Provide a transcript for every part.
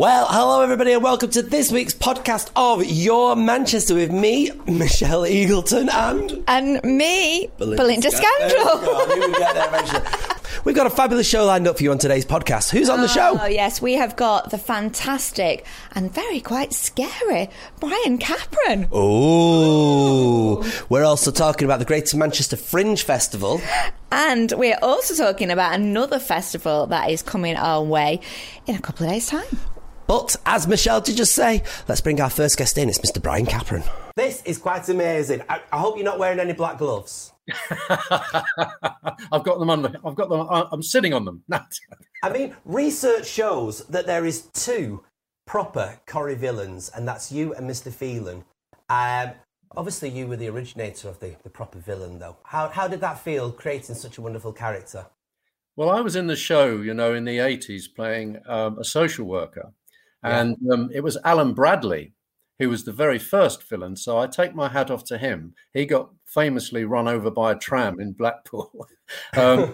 Well, hello everybody, and welcome to this week's podcast of Your Manchester with me, Michelle Eagleton, and And me, Belinda, Sca- There we Scandal. go, I knew we'd get there eventually. We've got a fabulous show lined up for you on today's podcast. Who's on the oh, show? Oh, yes, we have got the fantastic and very quite scary Brian Capron. Oh, we're also talking about the Greater Manchester Fringe Festival. And we're also talking about another festival that is coming our way in a couple of days' time. But as Michelle did just say, let's bring our first guest in. It's Mr. Brian Capron. This is quite amazing. I, I hope you're not wearing any black gloves. I've got them on. I've got them. I- I'm sitting on them. I mean, research shows that there is two proper Corrie villains, and that's you and Mr. Phelan. Um, obviously, you were the originator of the, the proper villain, though. How, how did that feel, creating such a wonderful character? well, I was in the show, you know, in the '80s, playing um, a social worker, and um, it was Alan Bradley who was the very first villain. So I take my hat off to him. He got famously run over by a tram in Blackpool. um,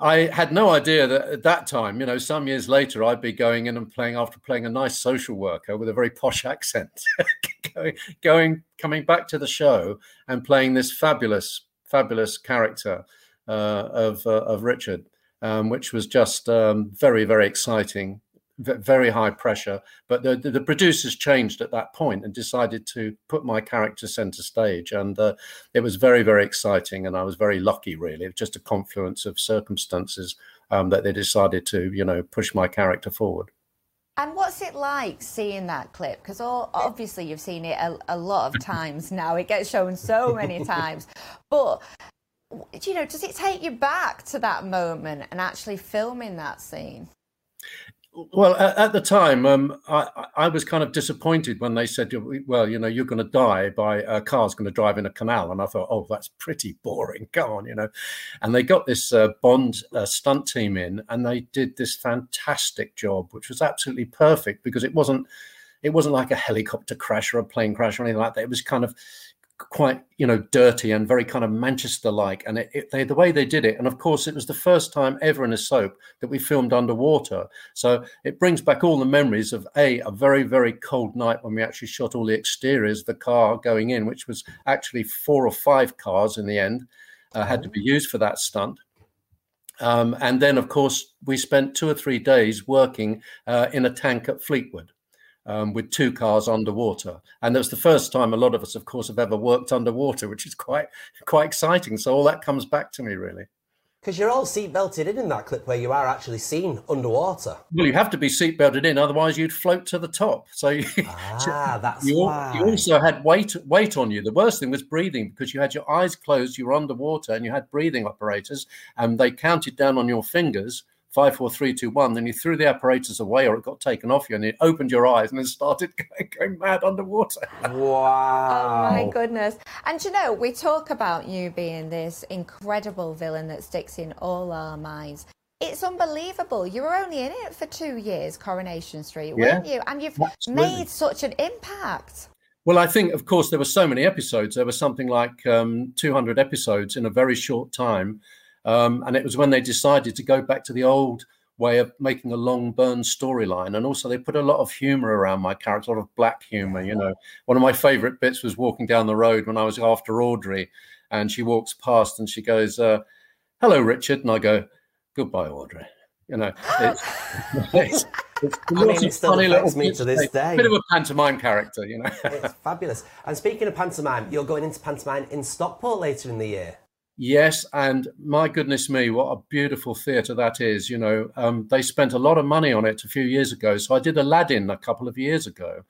I had no idea that at that time, you know, some years later, I'd be going in and playing after playing a nice social worker with a very posh accent, going, going, coming back to the show and playing this fabulous, fabulous character uh, of uh, of Richard, um, which was just um, very, very exciting, very high pressure. But the, the, the producers changed at that point and decided to put my character center stage, and uh, it was very, very exciting. And I was very lucky, really. It was just a confluence of circumstances um, that they decided to, you know, push my character forward. And what's it like seeing that clip? Because obviously you've seen it a, a lot of times now. It gets shown so many times. But, you know, does it take you back to that moment and actually filming that scene? Well, at, the time, um, I, I was kind of disappointed when they said, "Well, you know, you're going to die by a car's going to drive in a canal," and I thought, "Oh, that's pretty boring. Go on, you know." And they got this uh, Bond uh, stunt team in, and they did this fantastic job, which was absolutely perfect because it wasn't it wasn't like a helicopter crash or a plane crash or anything like that. It was kind of quite you know dirty and very kind of Manchester like and it, it, they, the way they did it and of course it was the first time ever in a soap that we filmed underwater. So it brings back all the memories of a a very very cold night when we actually shot all the exteriors the car going in which was actually four or five cars in the end uh, had to be used for that stunt. Um, and then of course we spent two or three days working uh, in a tank at Fleetwood um, with two cars underwater. And that was the first time a lot of us, of course, have ever worked underwater, which is quite quite exciting. So all that comes back to me really. Because you're all seat belted in in that clip where you are actually seen underwater. Well, you have to be seat belted in, otherwise you'd float to the top. So you, Ah, that's you, why. you also had weight weight on you. The worst thing was breathing because you had your eyes closed, you were underwater, and you had breathing operators, and they counted down on your fingers. Five, four, three, two, one. Then you threw the apparatus away, or it got taken off you, and it opened your eyes and then started going, going mad underwater. Wow. Oh my goodness. And you know, we talk about you being this incredible villain that sticks in all our minds. It's unbelievable. You were only in it for two years, Coronation Street, weren't Yeah, you? And you've absolutely. made such an impact. Well, I think, of course, there were so many episodes. There were something like um, 200 episodes in a very short time. Um, and it was when they decided to go back to the old way of making a long burn storyline. And also, they put a lot of humor around my character, a lot of black humor. You know, one of my favorite bits was walking down the road when I was after Audrey, and she walks past and she goes, uh, Hello, Richard. And I go, Goodbye, Audrey. You know, it's, it's, it's I mean, it still funny affects little me to this day. Bit of a pantomime character, you know. It's fabulous. And speaking of pantomime, you're going into pantomime in Stockport later in the year. Yes, and my goodness me, what a beautiful theatre that is. You know, um, they spent a lot of money on it a few years ago. So I did Aladdin a couple of years ago,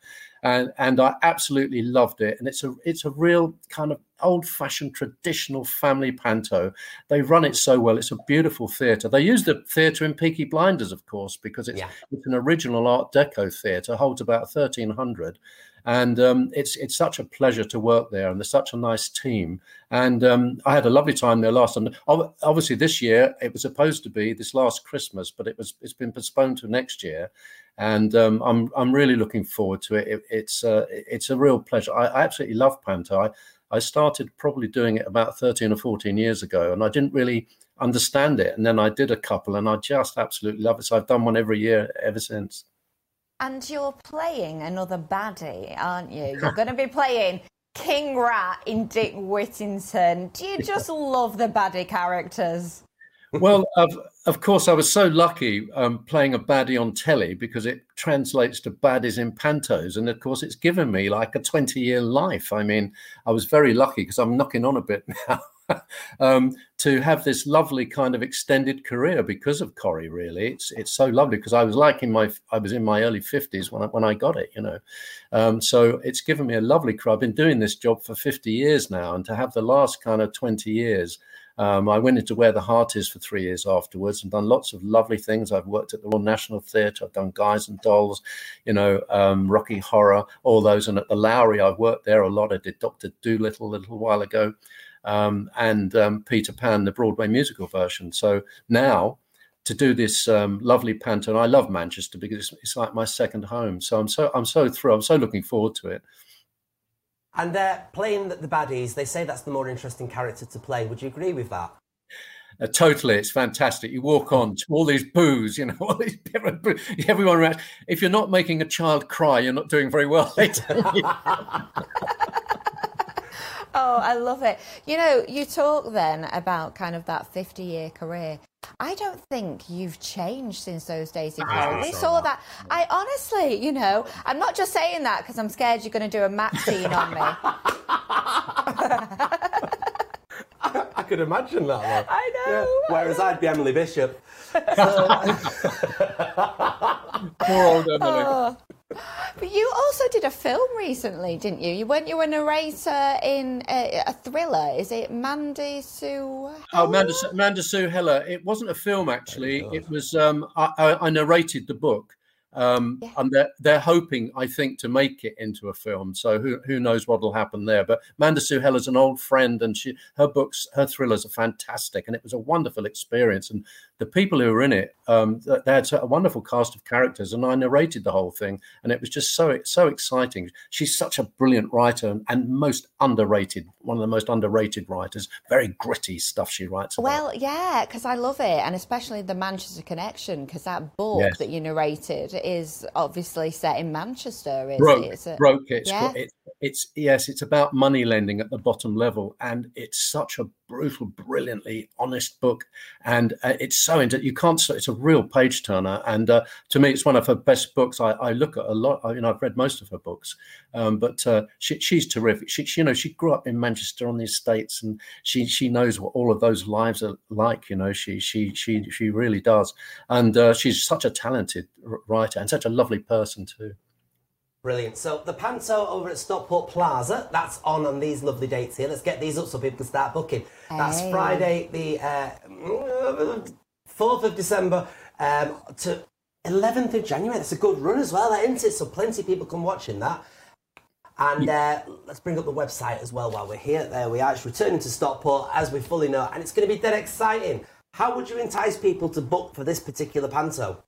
and and I absolutely loved it. And it's a it's a real kind of old-fashioned traditional family panto. They run it so well. It's a beautiful theatre. They use the theatre in Peaky Blinders, of course, because it's Yeah. it's an original Art Deco theatre, holds about thirteen hundred and um, it's it's such a pleasure to work there, and they're such a nice team. And um, I had a lovely time there last time. Obviously, this year it was supposed to be this last Christmas, but it was it's been postponed to next year. And um, I'm I'm really looking forward to it. it it's uh, it's a real pleasure. I, I absolutely love Panto. I, I started probably doing it about 13 or 14 years ago, and I didn't really understand it. And then I did a couple, and I just absolutely love it. So I've done one every year ever since. And you're playing another baddie, aren't you? You're going to be playing King Rat in Dick Whittington. Do you just love the baddie characters? well, of, of course, I was so lucky um, playing a baddie on telly because it translates to baddies in pantos. And of course, it's given me like a 20 year life. I mean, I was very lucky because I'm knocking on a bit now. um, to have this lovely kind of extended career because of Corrie. Really, it's it's so lovely because I was like in my I was in my early fifties when I, when I got it, you know. Um, so it's given me a lovely career. I've been doing this job for fifty years now, and to have the last kind of twenty years um, I went into Where the Heart Is for three years afterwards and done lots of lovely things. I've worked at the Royal National Theatre. I've done Guys and Dolls, you know, um, Rocky Horror, all those. And at the Lowry, I've worked there a lot. I did Doctor Dolittle a little while ago, um, and um, Peter Pan, the Broadway musical version. So now to do this um, lovely panto, and I love Manchester because it's, it's like my second home. So I'm so I'm so thrilled. I'm so looking forward to it. And they're playing the baddies. They say that's the more interesting character to play. Would you agree with that? Uh, totally, it's fantastic. You walk on to all these boos, you know, all these everyone around. If you're not making a child cry, you're not doing very well. Oh, I love it. You know, you talk then about kind of that 50 year career. I don't think you've changed since those days in They saw that. I honestly, you know, I'm not just saying that because I'm scared you're going to do a Matt scene on me. I could imagine that. Though. I know. Yeah. Whereas I'd be Emily Bishop. Poor old Emily. Oh. But you also did a film recently, didn't you? You weren't you a narrator in a, a thriller? Is it Mandy Sue? Heller? Oh, Mandy, Mandy Sue Heller. It wasn't a film actually. Oh, it was. Um, I, I, I narrated the book. Um, yeah. And they're, they're hoping, I think, to make it into a film. So who who knows what will happen there? But Mandasue Heller's an old friend, and she her books, her thrillers are fantastic, and it was a wonderful experience. And the people who were in it, um, they had a wonderful cast of characters, and I narrated the whole thing, and it was just so so exciting. She's such a brilliant writer and, and most underrated, one of the most underrated writers. Very gritty stuff she writes. About. Well, yeah, because I love it, and especially the Manchester connection, because that book yes. that you narrated is obviously set in Manchester. Is broke, it's a, broke. It's, yeah? it's it's yes, it's about money lending at the bottom level, and it's such a brutal, brilliantly honest book, and uh, it's so into you can't. It's a real page turner, and uh, to me, it's one of her best books. I, I look at a lot. You know, I've read most of her books, um, but uh, she, she's terrific. She, she, you know, she grew up in Manchester on the estates, and she she knows what all of those lives are like. You know, she she she she really does, and uh, she's such a talented writer and such a lovely person too. Brilliant. So the panto over at Stockport Plaza, that's on on these lovely dates here. Let's get these up so people can start booking. That's hey. Friday, the uh, 4th of December um, to 11th of January. That's a good run as well, isn't it? So plenty of people come watching that. And uh, let's bring up the website as well while we're here. There we are. It's returning to Stockport, as we fully know, and it's going to be dead exciting. How would you entice people to book for this particular panto?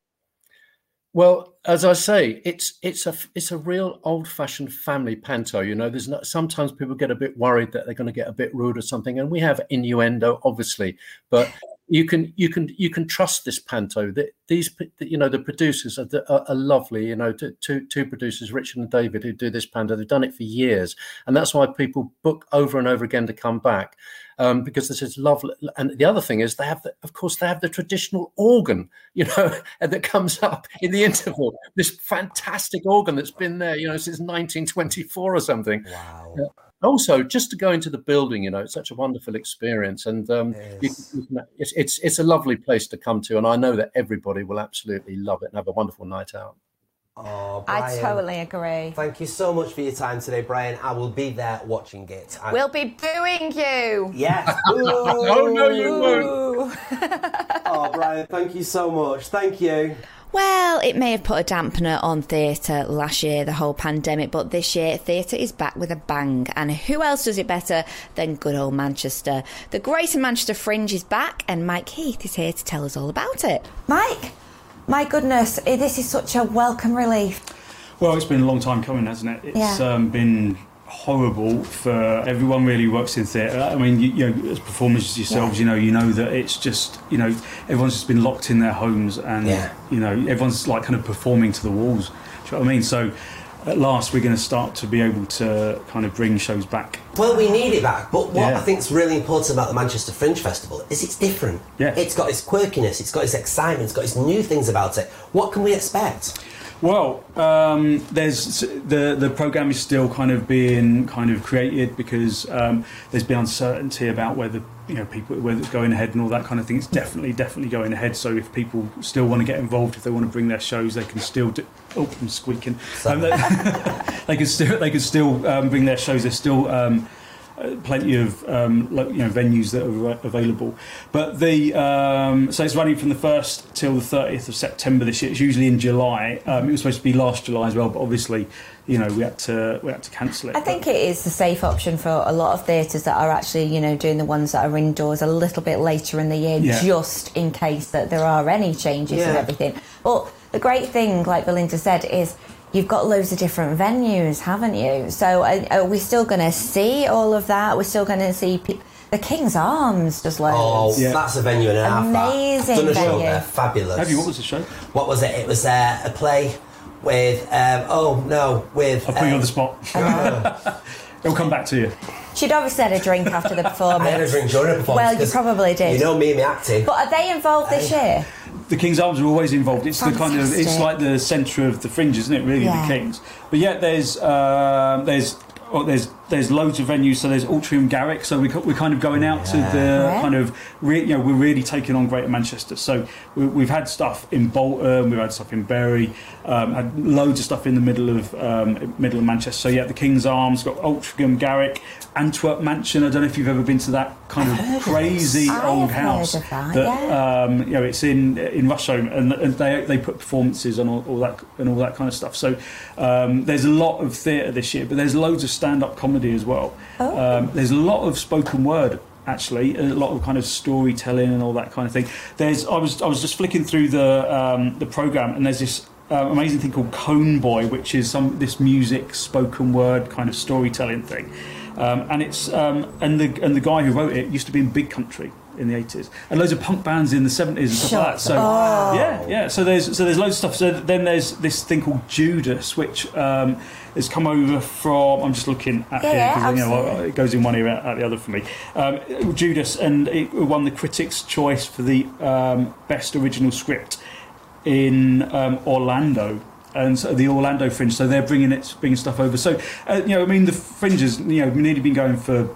Well, as I say, it's it's a it's a real old-fashioned family panto. You know, there's not, sometimes people get a bit worried that they're going to get a bit rude or something, and we have innuendo, obviously, but you can you can you can trust this panto. That these you know the producers are, are, are lovely. You know, two two producers, Richard and David, who do this panto. They've done it for years, and that's why people book over and over again to come back um, because this is lovely. And the other thing is they have, the, of course, they have the traditional organ, you know, that comes up in the interval. This fantastic organ that's been there, you know, since 1924 or something. Wow. Uh, also just to go into the building you know it's such a wonderful experience and um, yes. you, you it's, it's it's a lovely place to come to and i know that everybody will absolutely love it and have a wonderful night out Oh, Brian, I totally agree. Thank you so much for your time today, Brian. I will be there watching it. And... We'll be booing you. Yes. oh, no, you won't. oh, Brian, thank you so much. Thank you. Well, it may have put a dampener on theatre last year, the whole pandemic, but this year theatre is back with a bang. And who else does it better than good old Manchester? The Greater Manchester Fringe is back, and Mike Heath is here to tell us all about it. Mike! My goodness, eh, this is such a welcome relief. Well, it's been a long time coming, hasn't it? It's yeah. um, been horrible for everyone really who works in theatre. I mean, you, you, know, as performers yourselves, yeah. you know, you know that it's just, you know, everyone's just been locked in their homes, and yeah. you know, everyone's like kind of performing to the walls Do you know what I mean? So at last we're going to start to be able to kind of bring shows back. Well, we need it back, but what Yeah. I think is really important about the Manchester Fringe Festival is it's different. Yeah. It's got its quirkiness, it's got its excitement, it's got its new things about it. What can we expect? Well, um, there's the the program is still kind of being kind of created because um, there's been uncertainty about whether you know people whether it's going ahead and all that kind of thing. It's definitely definitely going ahead. So if people still want to get involved, if they want to bring their shows, they can still do. Oh, I'm squeaking. Um, they, they can still they can still um, bring their shows. They're still. Um, plenty of um, you know venues that are available. But the um, so it's running from the first till the thirtieth of September this year. It's usually in July. Um, it was supposed to be last July as well, but obviously, you know, we had to we had to cancel it. I think it is the safe option for a lot of theatres that are actually, you know, doing the ones that are indoors a little bit later in the year, Yeah. just in case that there are any changes and everything. But the great thing, like Belinda said, is you've got loads of different venues, haven't you? So are, are we still going to see all of that? We're still going to see pe- the King's Arms, just loads. Oh, Yeah. that's a venue and a half. Amazing I've done a show venue. there, fabulous. Have you? What was the show? What was it? It was uh, a play with. Um, oh no, with. I'll put you um, on the spot. It'll come back to you. She'd obviously had a drink after the performance. I had a drink during a performance. Well, you probably did. You know me and my acting. But are they involved this year? The King's Arms are always involved. It's the kind of it's like the centre of the fringe, isn't it? Really, Yeah. the Kings. But yet there's um, there's oh, there's there's loads of venues. So there's Altrincham Garrick. So we, we're kind of going out to the Yeah. kind of re, you know we're really taking on Greater Manchester. So we, we've had stuff in Bolton, we've had stuff in Bury, um, had loads of stuff in the middle of um, middle of Manchester. So yeah, the King's Arms, got Altrincham Garrick, Antwerp Mansion. I don't know if you've ever been to that kind of of crazy this. I old house of that, yeah. um, you know, it's in in Rusholme, and, and they they put performances on all, all that and all that kind of stuff. So um, there's a lot of theatre this year, but there's loads of stand up comedy as well. Oh. Um, there's a lot of spoken word. Actually, a lot of kind of storytelling and all that kind of thing. There's, I was, I was just flicking through the um, the program, and there's this uh, amazing thing called Cone Boy, which is some this music, spoken word kind of storytelling thing. Um, and it's um, and the and the guy who wrote it used to be in Big Country in the eighties, and loads of punk bands in the seventies and stuff like that. So Shut yeah, yeah. So there's so there's loads of stuff. So then there's this thing called Judas, which um, has come over from. I'm just looking at Yeah, here yeah, because you know it goes in one ear out, out the other for me. Um, Judas, and it won the Critics' Choice for the um, best original script in um, Orlando. And so the Orlando Fringe, so they're bringing it, bringing stuff over. So, uh, you know, I mean, the Fringe has you know, nearly been going for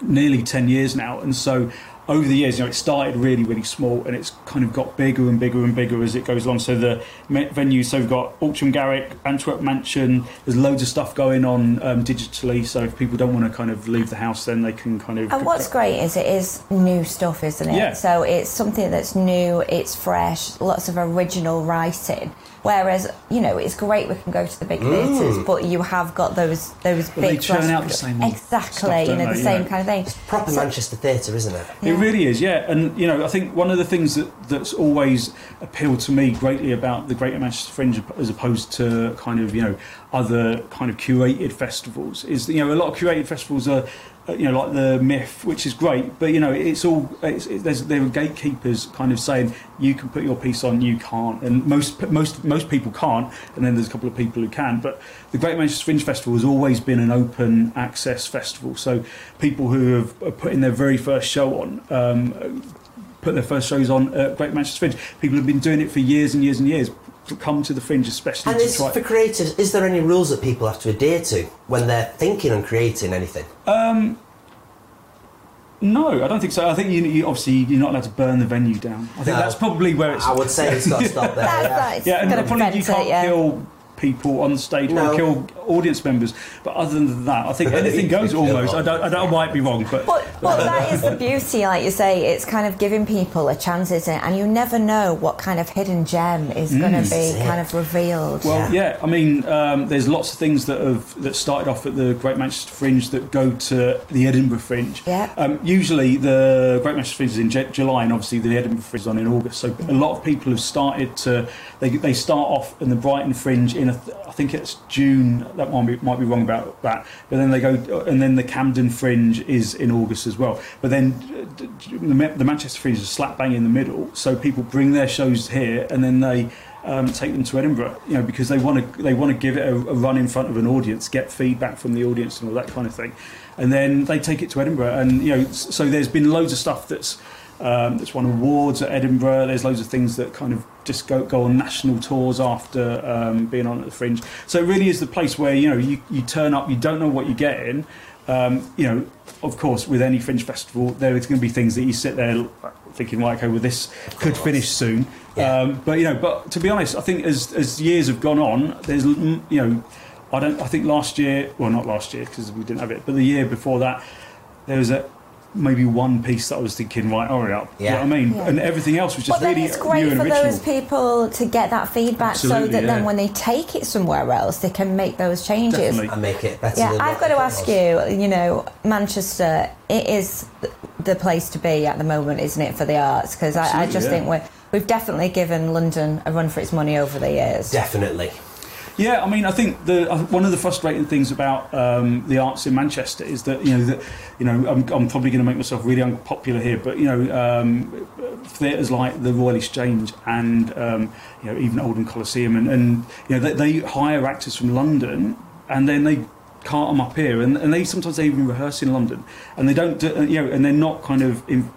nearly 10 years now and so over the years you know it started really really small and it's kind of got bigger and bigger and bigger as it goes along so the me- venues so we've got Altrincham Garrick Antwerp Mansion there's loads of stuff going on um, digitally so if people don't want to kind of leave the house then they can kind of And what's great is it is new stuff, isn't it? Yeah. So it's something that's new, it's fresh, lots of original writing. Whereas, you know, it's great we can go to the big theatres, but you have got those those Well, they big churn out the same exactly, stuff, you know, the You same know. kind of thing. It's Proper So- Manchester theatre, isn't it? It really is, yeah. And you know, I think one of the things that that's always appealed to me greatly about the Greater Manchester Fringe, as opposed to kind of you know other kind of curated festivals, is you know a lot of curated festivals are. uh, You know, like the MIF, which is great, but you know, it's all it's, it, there's, there are gatekeepers kind of saying you can put your piece on, you can't, and most most most people can't, and then there's a couple of people who can. But the Great Manchester Fringe Festival has always been an open access festival, so people who have are putting their very first show on um, put their first shows on at Great Manchester Fringe. People have been doing it for years and years and years. Come to the Fringe, especially And to is, try. for creators, is there any rules that people have to adhere to when they're thinking and creating anything? Um, no, I don't think so. I think you, you obviously you're not allowed to burn the venue down. I think No. that's probably where it's. I would say it's got to stop there. Yeah. right. It's yeah, and gonna probably you prevent can't it, yeah. kill people on stage No. or kill audience members. But other than that, I think anything goes almost. I don't, I don't, I might be wrong, but But, but that is the beauty, like you say, it's kind of giving people a chance, isn't it? And you never know what kind of hidden gem is going to be kind of revealed. Mm. Well, yeah. I mean, um, there's lots of things that have that started off at the Great Manchester Fringe that go to the Edinburgh Fringe. Yeah. Um, usually, the Great Manchester Fringe is in J- July, and obviously the Edinburgh Fringe is on in August. So a lot of people have started to they, they start off in the Brighton Fringe in think it's June. That might be might be wrong about that. But then they go, and then the Camden Fringe is in August as well. But then the Manchester Fringe is slap bang in the middle. So people bring their shows here, and then they um, take them to Edinburgh, you know, because they want to they want to give it a, a, run in front of an audience, get feedback from the audience, and all that kind of thing, and then they take it to Edinburgh, and you know, so there's been loads of stuff that's um, that's won awards at Edinburgh. There's loads of things that kind of just go, go on national tours after um, being on at the Fringe. So it really is the place where you know you, you turn up, you don't know what you're getting. Um, you know, of course, with any Fringe festival, there is going to be things that you sit there thinking, like, okay, well, this could finish soon. Yeah. Um, but you know, but to be honest, I think as as years have gone on, there's you know, I don't. I think last year, well, not last year because we didn't have it, but the year before that, there was a maybe one piece that I was thinking, right, hurry up. Yeah. You know what I mean? Yeah. And everything else was just but really then it's great for original. those people to get that feedback Absolutely, so that yeah. then when they take it somewhere else, they can make those changes. Definitely. And make it better. Yeah, I've got to ask you, you know, Manchester, it is the place to be at the moment, isn't it, for the arts? Because I, I, just think we're, we've definitely given London a run for its money over the years. Definitely. Yeah, I mean, I think the uh, one of the frustrating things about um, the arts in Manchester is that you know that you know I'm, I'm probably going to make myself really unpopular here, but you know um, theatres like the Royal Exchange and um, you know even Oldham Coliseum and, and you know they, they hire actors from London and then they cart them up here and, and they sometimes they even rehearse in London and they don't do, you know and they're not kind of in,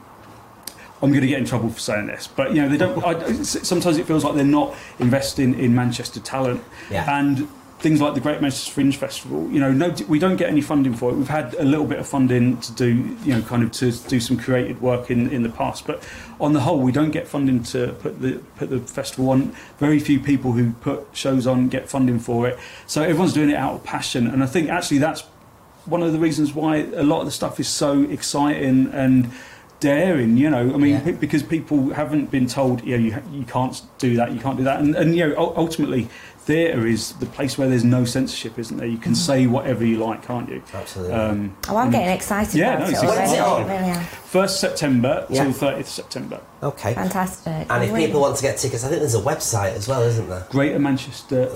I'm going to get in trouble for saying this, but you know they don't. I, sometimes it feels like they're not investing in Manchester talent, yeah. and things like the Great Manchester Fringe Festival. You know, no, we don't get any funding for it. We've had a little bit of funding to do, you know, kind of to do some creative work in in the past, but on the whole, we don't get funding to put the put the festival on. Very few people who put shows on get funding for it, so everyone's doing it out of passion, and I think actually that's one of the reasons why a lot of the stuff is so exciting and daring, you know. I mean, yeah. because people haven't been told, you know, you, you can't do that, you can't do that, and, and you know, ultimately, theatre is the place where there's no censorship, isn't there? You can mm. say whatever you like, can't you? Absolutely. Um, oh, I'm getting excited yeah, about no, it. When's it on? Really First September yeah. till 30th September. Okay. Fantastic. And if people want to get tickets, I think there's a website as well, isn't there? Greater Manchester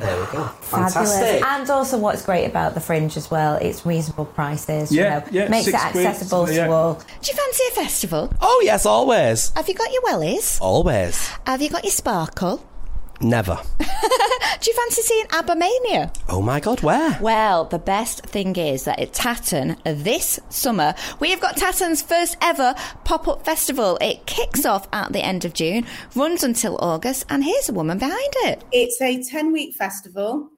There we go. Fantastic. And also, what's great about the Fringe as well, it's reasonable prices. Yeah, you know, yeah. Makes it accessible quid, yeah. to all. Do you fancy a festival? Oh, yes, always. Have you got your wellies? Always. Have you got your sparkle? Never. Do you fancy seeing ABBAMANIA? Oh my God, where? Well, the best thing is that at Tatton this summer, we have got Tatton's first ever pop up festival. It kicks off at the end of June, runs until August, and here's a woman behind it. It's a 10 week festival.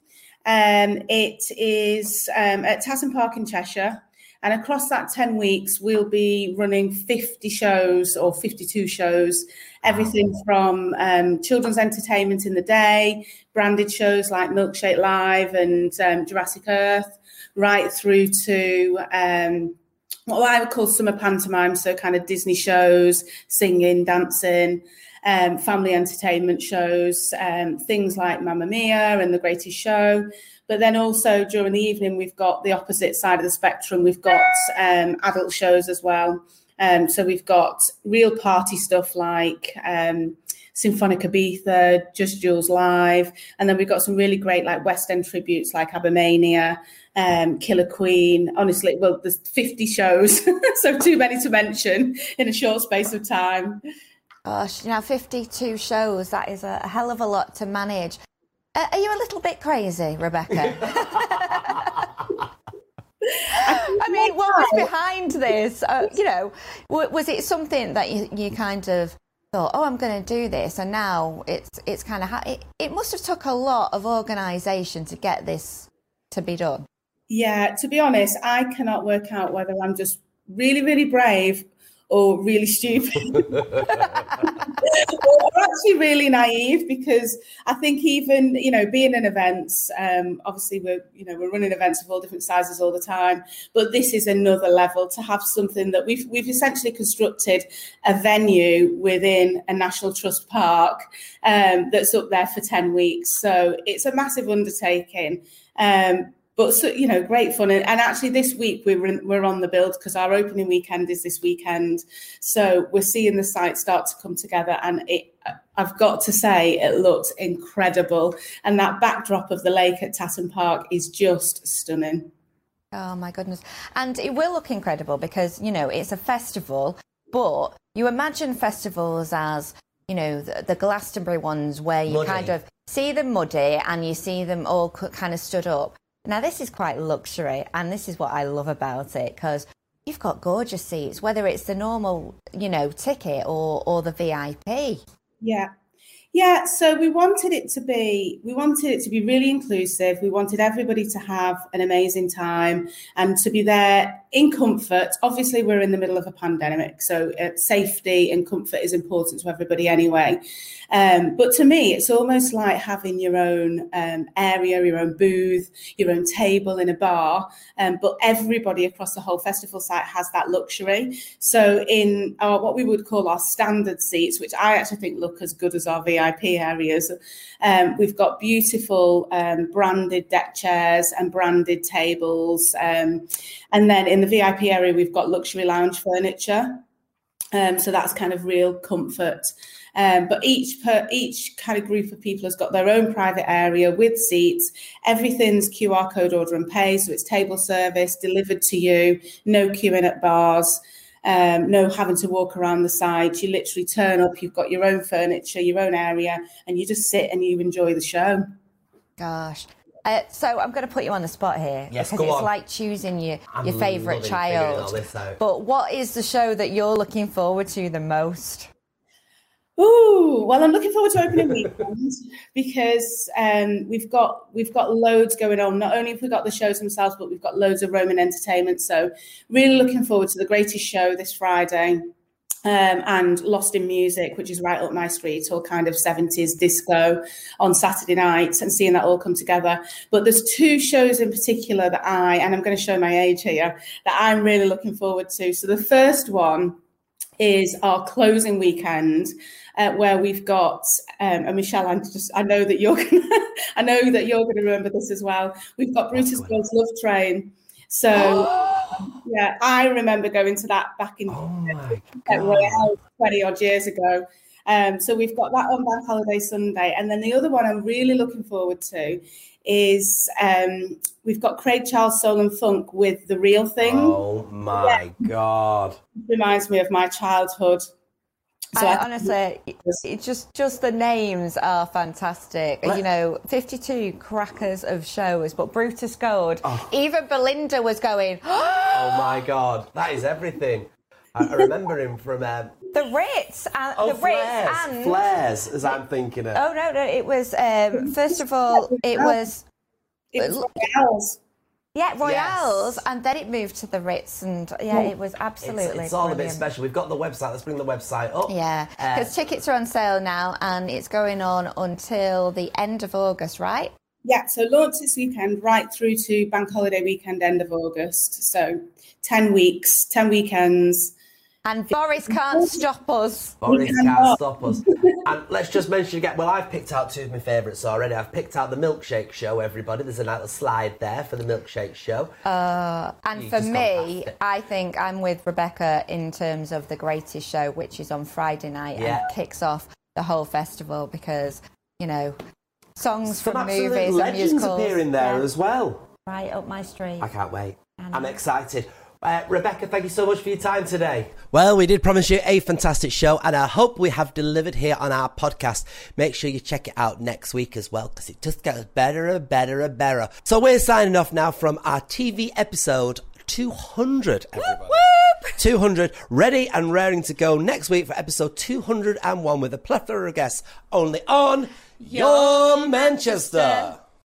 Um, it is um, at Tatton Park in Cheshire. And across that 10 weeks, we'll be running 50 shows or 52 shows, everything from um, children's entertainment in the day, branded shows like Milkshake Live and um, Jurassic Earth, right through to um, what I would call summer pantomime, so kind of Disney shows, singing, dancing. Um, family entertainment shows, um, things like Mamma Mia and The Greatest Show, but then also during the evening, we've got the opposite side of the spectrum. We've got um, adult shows as well. Um, so we've got real party stuff like um, Symphonic Ibiza, Just Jules Live, and then we've got some really great like West End tributes like ABBAMANIA, um, Killer Queen. Honestly, well, there's 50 shows, so too many to mention in a short space of time. Gosh, you know, 52 shows, that is a hell of a lot to manage. Uh, are you a little bit crazy, Rebecca? I mean, what was behind this? Uh, you know, was it something that you, you kind of thought, oh, I'm going to do this, and now it's it's kind of ha- it, it must have took a lot of organisation to get this to be done. Yeah, to be honest, I cannot work out whether I'm just really, really brave or really stupid. Or actually really naive because I think even you know being in events um, obviously we're you know we're running events of all different sizes all the time but this is another level to have something that we've we've essentially constructed a venue within a national trust park um, that's up there for 10 weeks. So it's a massive undertaking. Um, but so, you know, great fun. And, and actually, this week we're in, we're on the build because our opening weekend is this weekend. So we're seeing the site start to come together, and it. I've got to say, it looks incredible, and that backdrop of the lake at Tatton Park is just stunning. Oh my goodness! And it will look incredible because you know it's a festival, but you imagine festivals as you know, the, the Glastonbury ones where you Muddy. kind of see them muddy and you see them all kind of stood up. Now, this is quite luxury, and this is what I love about it because you've got gorgeous seats, whether it's the normal, you know, ticket or, or the VIP. Yeah. Yeah, so we wanted it to be we wanted it to be really inclusive. We wanted everybody to have an amazing time and to be there in comfort. Obviously, we're in the middle of a pandemic, so uh, safety and comfort is important to everybody anyway. Um, but to me, it's almost like having your own um, area, your own booth, your own table in a bar. Um, but everybody across the whole festival site has that luxury. So in our, what we would call our standard seats, which I actually think look as good as our VIP areas, um, we've got beautiful um, branded deck chairs and branded tables. Um, and then in the VIP area, we've got luxury lounge furniture. Um, so that's kind of real comfort. Um, but each per each kind of group of people has got their own private area with seats. Everything's QR code order and pay, so it's table service delivered to you. No queuing at bars. Um, no having to walk around the sides. You literally turn up. You've got your own furniture, your own area, and you just sit and you enjoy the show. Gosh. Uh, so I'm going to put you on the spot here Yes, because go it's on. like choosing your, I'm your favourite loving all child. this out. But what is the show that you're looking forward to the most? Ooh, well, I'm looking forward to opening weekend because um, we've got we've got loads going on. Not only have we got the shows themselves, but we've got loads of Roman entertainment. So, really looking forward to the greatest show this Friday. Um, and Lost in Music, which is right up my street, all kind of 70s disco on Saturday nights, and seeing that all come together. But there's two shows in particular that I, and I'm going to show my age here, that I'm really looking forward to. So the first one is our closing weekend uh, where we've got um, and Michelle I just I know that you're gonna I know that you're going to remember this as well. We've got Brutus Gold's Love Train. So yeah I remember going to that back in Oh my at god! Royale 20 odd years ago. Um, so we've got that on Bank Holiday Sunday. And then the other one I'm really looking forward to is um, we've got Craig Charles Soul and Funk with The Real Thing. Oh my god! reminds me of my childhood so I, I- honestly, it's just just the names are fantastic. Let- you know, 52 crackers of shows, but Brutus Gold. Oh. Even Belinda was going, Oh my god! That is everything. I, I remember him from um, the Ritz, and oh the Ritz flares, and flares, as I'm thinking of. oh no, no, it was um, first of all, it was it was Royales. Yeah Royales, Yes. and then it moved to the Ritz, and yeah, it was absolutely. it's all a bit special. We've got the website. Let's bring the website up. Yeah, Uh, because tickets are on sale now, and it's going on until the end of August, right? Yeah, so launch this weekend right through to bank holiday weekend, end of August. So 10 weeks, 10 weekends. And Boris can't stop us. Boris can't stop us. and let's just mention again. Well, I've picked out two of my favourites already. I've picked out the milkshake show. Everybody, there's a little slide there for the milkshake show. Uh, and You've for me. I think I'm with Rebecca in terms of the greatest show, which is on Friday night Yeah. and kicks off the whole festival because, you know, songs Some from movies and legends musicals. appearing there yeah, as well. right up my street. I can't wait. I I'm excited. Uh, Rebecca, thank you so much for your time today. Well, we did promise you a fantastic show, and I hope we have delivered here on our podcast. Make sure you check it out next week as well, because it just gets better and better and better. So we're signing off now from our TV episode 200, everybody. 200, ready and raring to go next week for episode 201 with a plethora of guests, only on Your Manchester.